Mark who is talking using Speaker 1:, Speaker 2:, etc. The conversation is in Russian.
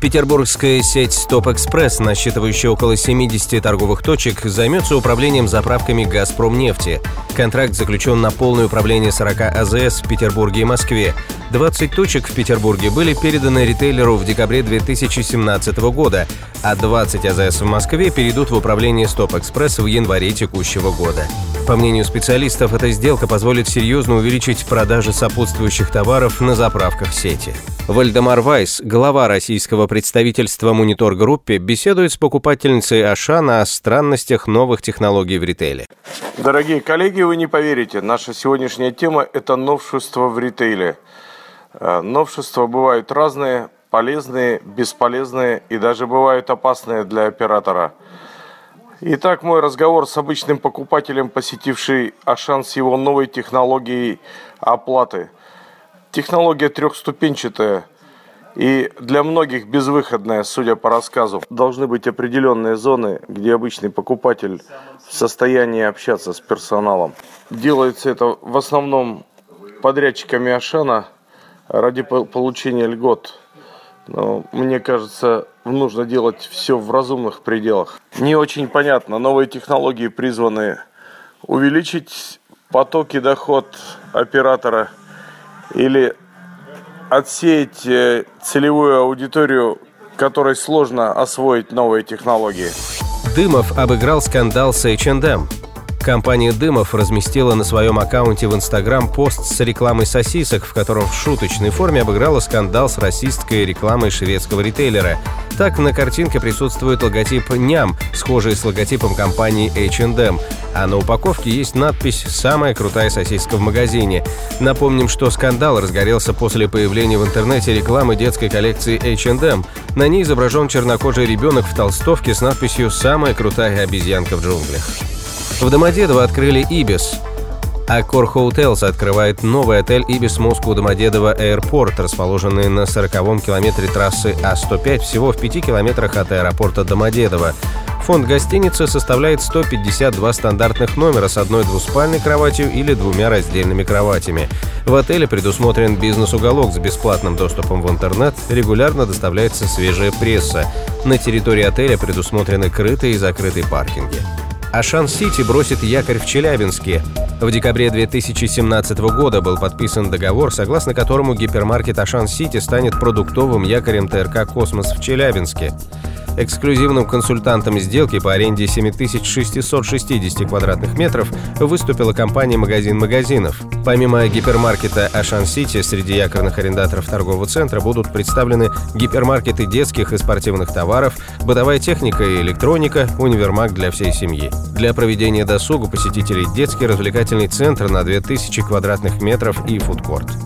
Speaker 1: Петербургская сеть «Стоп Экспресс», насчитывающая около 70 торговых точек, займется управлением заправками «Газпром» нефти. Контракт заключен на полное управление 40 АЗС в Петербурге и Москве. 20 точек в Петербурге были переданы ритейлеру в декабре 2017 года, а 20 АЗС в Москве перейдут в управление «Stop Express» в январе текущего года. По мнению специалистов, эта сделка позволит серьезно увеличить продажи сопутствующих товаров на заправках сети. Вальдемар Вайс, глава российского представительства Munitor Gruppe, беседует с покупательницей Ашана о странностях новых технологий в ритейле.
Speaker 2: Дорогие коллеги, вы не поверите, наша сегодняшняя тема – это новшества в ритейле. Э, новшества бывают разные, полезные, бесполезные и даже бывают опасные для оператора – Итак, мой разговор с обычным покупателем, посетивший Ашан с его новой технологией оплаты. Технология трехступенчатая и для многих безвыходная, судя по рассказу. Должны быть определенные зоны, где обычный покупатель в состоянии общаться с персоналом. Делается это в основном подрядчиками Ашана ради получения льгот. Но мне кажется, нужно делать все в разумных пределах. Не очень понятно. Новые технологии призваны увеличить потоки доход оператора или отсеять э, целевую аудиторию, которой сложно освоить новые технологии.
Speaker 1: Дымов обыграл скандал с H&M. Компания «Дымов» разместила на своем аккаунте в Инстаграм пост с рекламой сосисок, в котором в шуточной форме обыграла скандал с расистской рекламой шведского ритейлера. Так на картинке присутствует логотип «Ням», схожий с логотипом компании H&M, а на упаковке есть надпись «Самая крутая сосиска в магазине». Напомним, что скандал разгорелся после появления в интернете рекламы детской коллекции H&M. На ней изображен чернокожий ребенок в толстовке с надписью «Самая крутая обезьянка в джунглях». В Домодедово открыли «Ибис». Аккор Hotels открывает новый отель «Ибис Москву Домодедово Аэропорт», расположенный на 40-м километре трассы А-105, всего в 5 километрах от аэропорта Домодедово. Фонд гостиницы составляет 152 стандартных номера с одной двуспальной кроватью или двумя раздельными кроватями. В отеле предусмотрен бизнес-уголок с бесплатным доступом в интернет, регулярно доставляется свежая пресса. На территории отеля предусмотрены крытые и закрытые паркинги. Ашан-Сити бросит якорь в Челябинске. В декабре 2017 года был подписан договор, согласно которому гипермаркет Ашан-Сити станет продуктовым якорем ТРК «Космос» в Челябинске. Эксклюзивным консультантом сделки по аренде 7660 квадратных метров выступила компания «Магазин магазинов». Помимо гипермаркета «Ашан Сити», среди якорных арендаторов торгового центра будут представлены гипермаркеты детских и спортивных товаров, бытовая техника и электроника, универмаг для всей семьи. Для проведения досуга посетителей детский развлекательный центр на 2000 квадратных метров и фудкорт.